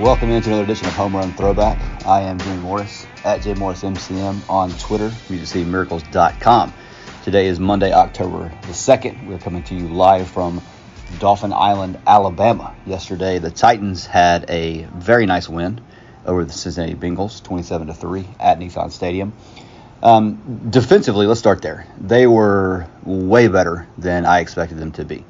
Welcome into another edition of Home Run Throwback. I am Jimmy Morris at JMorrisMCM on Twitter, MusicCityMiracles.com. Today is Monday, October the 2nd. We're coming to you live from Dauphin Island, Alabama. Yesterday, the Titans had a very nice win over the Cincinnati Bengals, 27 to 3 at Nissan Stadium. Um, defensively, let's start there. They were way better than I expected them to be.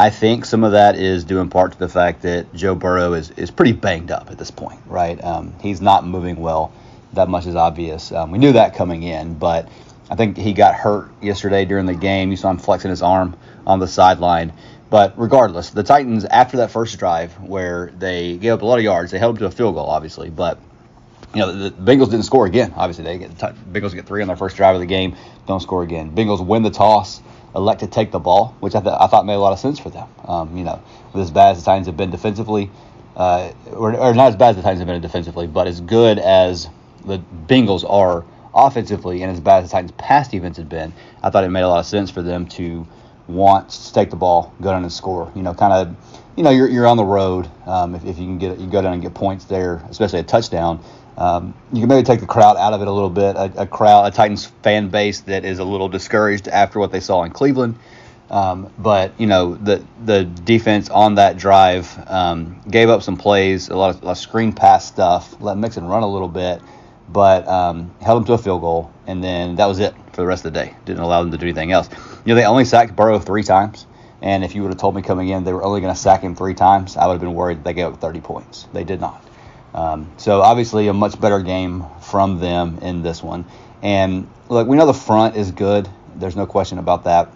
I think some of that is due in part to the fact that Joe Burrow is, is pretty banged up at this point, right? Um, he's not moving well. That much is obvious. Um, we knew that coming in, but I think he got hurt yesterday during the game. You saw him flexing his arm on the sideline. But regardless, the Titans, after that first drive where they gave up a lot of yards, they held them to a field goal, obviously. But you know, the Bengals didn't score again. Obviously, they get the Bengals get three on their first drive of the game, don't score again. Bengals win the toss elect to take the ball, which I, th- I thought made a lot of sense for them. Um, you know, as bad as the Titans have been defensively, uh, or, or, not as bad as the Titans have been defensively, but as good as the Bengals are offensively and as bad as the Titans' past defense had been, I thought it made a lot of sense for them to want to take the ball, go down and score. You know, kind of, you know, you're, you're on the road. Um, if, if you can get you go down and get points there, especially a touchdown. Um, you can maybe take the crowd out of it a little bit. A, a, crowd, a Titans fan base that is a little discouraged after what they saw in Cleveland. Um, but you know the the defense on that drive um, gave up some plays, a lot, of, a lot of screen pass stuff, let Mixon run a little bit, but um, held them to a field goal, and then that was it for the rest of the day. Didn't allow them to do anything else. You know they only sacked Burrow three times, and if you would have told me coming in they were only going to sack him three times, I would have been worried they gave up 30 points. They did not. Um, so obviously a much better game from them in this one. And look, we know the front is good. There's no question about that.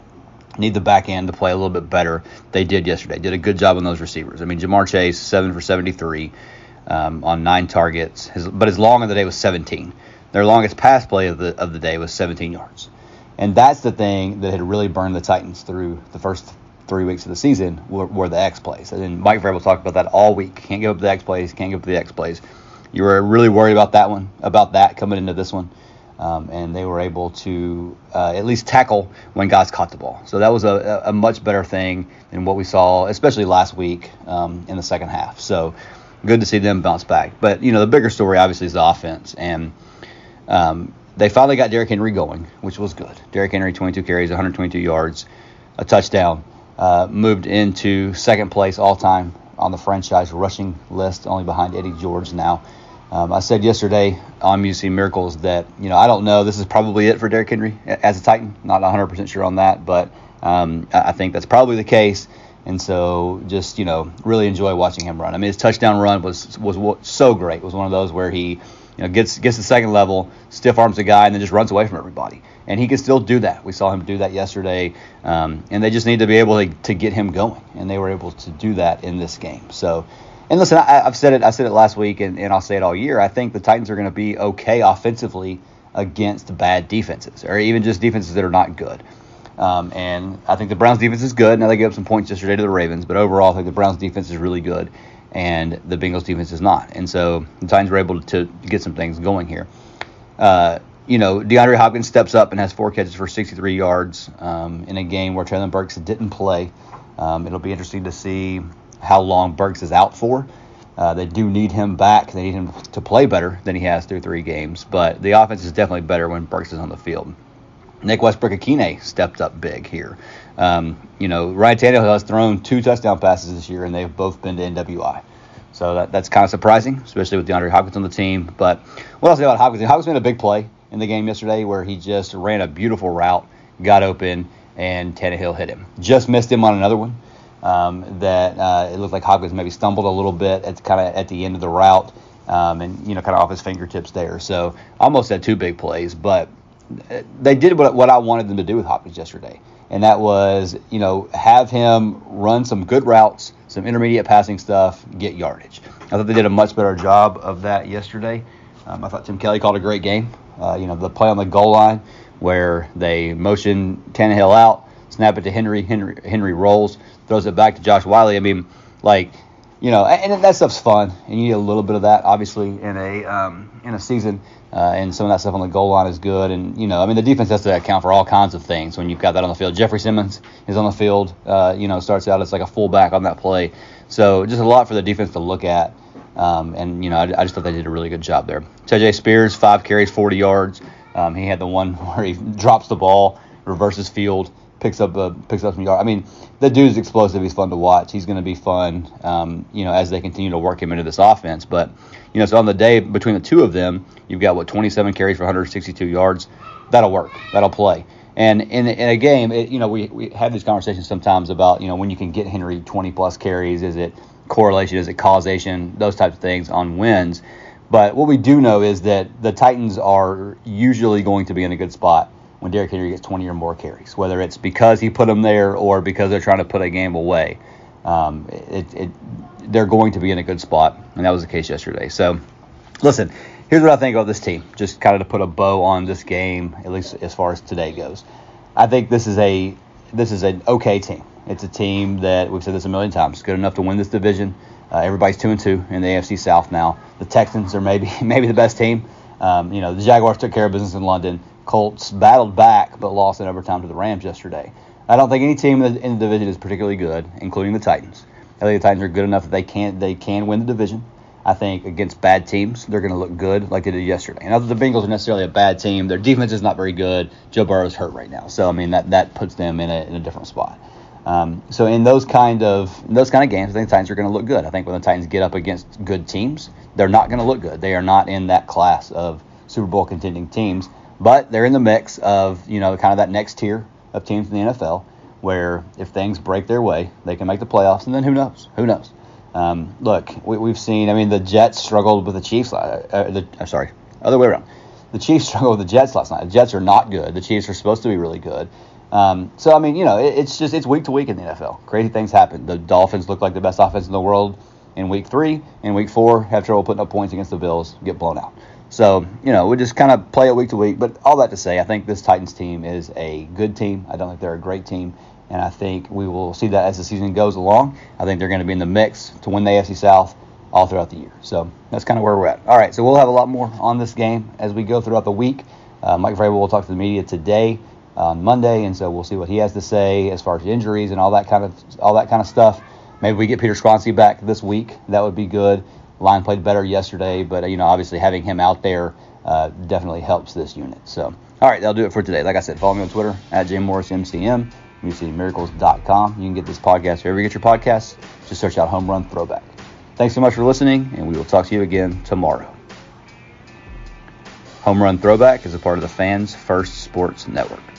Need the back end to play a little bit better. They did yesterday. Did a good job on those receivers. I mean, Ja'Marr Chase seven for 73 um, on nine targets, his, but his long of the day was 17. Their longest pass play of the of the day was 17 yards. And that's the thing that had really burned the Titans through the first three weeks of the season were, were the X plays. And Mike Vrabel talked about that all week. Can't give up the X plays. Can't give up the X plays. You were really worried about that one, about that coming into this one. Um, and they were able to uh, at least tackle when guys caught the ball. So that was a, a much better thing than what we saw, especially last week um, in the second half. So good to see them bounce back. But you know, the bigger story obviously is the offense, and um, they finally got Derrick Henry going, which was good. Derrick Henry, 22 carries, 122 yards, a touchdown uh, moved into second place all time on the franchise rushing list, only behind Eddie George now. Um, I said yesterday on Music Miracles that you know I don't know this is probably it for Derrick Henry as a Titan. Not 100% sure on that, but um, I think that's probably the case. And so just you know really enjoy watching him run. I mean his touchdown run was was so great. It was one of those where he you know gets gets the second level, stiff arms a guy, and then just runs away from everybody and he can still do that. We saw him do that yesterday, um, and they just need to be able to, to get him going, and they were able to do that in this game. So, and listen, I, have said it, I said it last week, and, and I'll say it all year. I think the Titans are going to be okay offensively against bad defenses, or even just defenses that are not good. Um, and I think the Browns defense is good. Now they gave up some points yesterday to the Ravens, but overall, I think the Browns defense is really good, and the Bengals defense is not. And so the Titans were able to, get some things going here. Uh, you know, DeAndre Hopkins steps up and has four catches for 63 yards um, in a game where Treylon Burks didn't play. Um, it'll be interesting to see how long Burks is out for. Uh, they do need him back. They need him to play better than he has through three games. But the offense is definitely better when Burks is on the field. Nick Westbrook-Ikhine stepped up big here. Um, you know, Ryan Tannehill has thrown two touchdown passes this year, and they've both been to NWI. So that, that's kind of surprising, especially with DeAndre Hopkins on the team. But what say about Hopkins, Hopkins made a big play in the game yesterday where he just ran a beautiful route, got open, and Tannehill hit him. Just missed him on another one. Um, that uh, it looked like Hopkins maybe stumbled a little bit at kind of at the end of the route, um, and you know kind of off his fingertips there. So almost had two big plays, but they did what, what I wanted them to do with Hopkins yesterday, and that was you know have him run some good routes, some intermediate passing stuff, get yardage. I thought they did a much better job of that yesterday. Um, I thought Tim Kelly called a great game. Uh, you know the play on the goal line where they motion Tannehill out, snap it to Henry, Henry, Henry rolls, throws it back to Josh Whyle. I mean, like you know, and, that stuff's fun, and you need a little bit of that, obviously, in a um, in a season. Uh, and some of that stuff on the goal line is good. And you know, I mean, the defense has to account for all kinds of things when you've got that on the field. Jeffrey Simmons is on the field. Uh, you know, starts out as like a fullback on that play. So just a lot for the defense to look at. Um, and you know, I, I, just thought they did a really good job there. Tyjae Spears, five carries, 40 yards. Um, he had the one where he drops the ball, reverses field, picks up a, picks up some yards. I mean, the dude's explosive. He's fun to watch. He's going to be fun, um, you know, as they continue to work him into this offense. But you know, so on the day between the two of them, you've got what 27 carries for 162 yards. That'll work. That'll play. And in, in a game, it, you know, we, we have these conversations sometimes about, you know, when you can get Henry 20 plus carries, is it correlation, is it causation, those types of things on wins. But what we do know is that the Titans are usually going to be in a good spot when Derrick Henry gets 20 or more carries, whether it's because he put them there or because they're trying to put a game away. Um, it, it, they're going to be in a good spot, and that was the case yesterday. So, listen, here's what I think about this team, just kind of to put a bow on this game, at least as far as today goes. I think this is a this is an okay team. It's a team that we've said this a million times, good enough to win this division. Uh, everybody's two and two in the AFC South now. The Texans are maybe maybe the best team. Um, you know, the Jaguars took care of business in London. Colts battled back but lost in overtime to the Rams yesterday. I don't think any team in the, in the division is particularly good, including the Titans. I think the Titans are good enough that they can they can win the division. I think against bad teams, they're going to look good like they did yesterday. That the Bengals are necessarily a bad team. Their defense is not very good. Joe Burrow is hurt right now, so I mean that that puts them in a, in a different spot. Um, so in those kind of those kind of games, I think the Titans are going to look good. I think when the Titans get up against good teams, they're not going to look good. They are not in that class of Super Bowl contending teams. But they're in the mix of, you know, kind of that next tier of teams in the NFL where if things break their way, they can make the playoffs. And then who knows? Who knows? Um, look, we, have seen, I mean, the Jets struggled with the Chiefs. Uh, uh, the, I'm sorry, other way around. The Chiefs struggled with the Jets last night. The Jets are not good. The Chiefs are supposed to be really good. Um, so, I mean, you know, it, it's just, it's week to week in the NFL. Crazy things happen. The Dolphins look like the best offense in the world in week three. In week four, have trouble putting up points against the Bills, get blown out. So, you know, we just kind of play it week to week. But all that to say, I think this Titans team is a good team. I don't think they're a great team. And I think we will see that as the season goes along. I think they're going to be in the mix to win the AFC South all throughout the year. So that's kind of where we're at. All right, so we'll have a lot more on this game as we go throughout the week. Uh, Mike Vrabel will talk to the media today on Monday, and so we'll see what he has to say as far as injuries and all that kind of all that kind of stuff. Maybe we get Peter Skoronski back this week. That would be good. Line played better yesterday, but you know, obviously having him out there uh, definitely helps this unit. So, all right, that'll do it for today. Like I said, follow me on Twitter at jmorrismcm, MusicCityMiracles.com. You can get this podcast wherever you get your podcasts. Just search out Home Run Throwback. Thanks so much for listening, and we will talk to you again tomorrow. Home Run Throwback is a part of the Fans First Sports Network.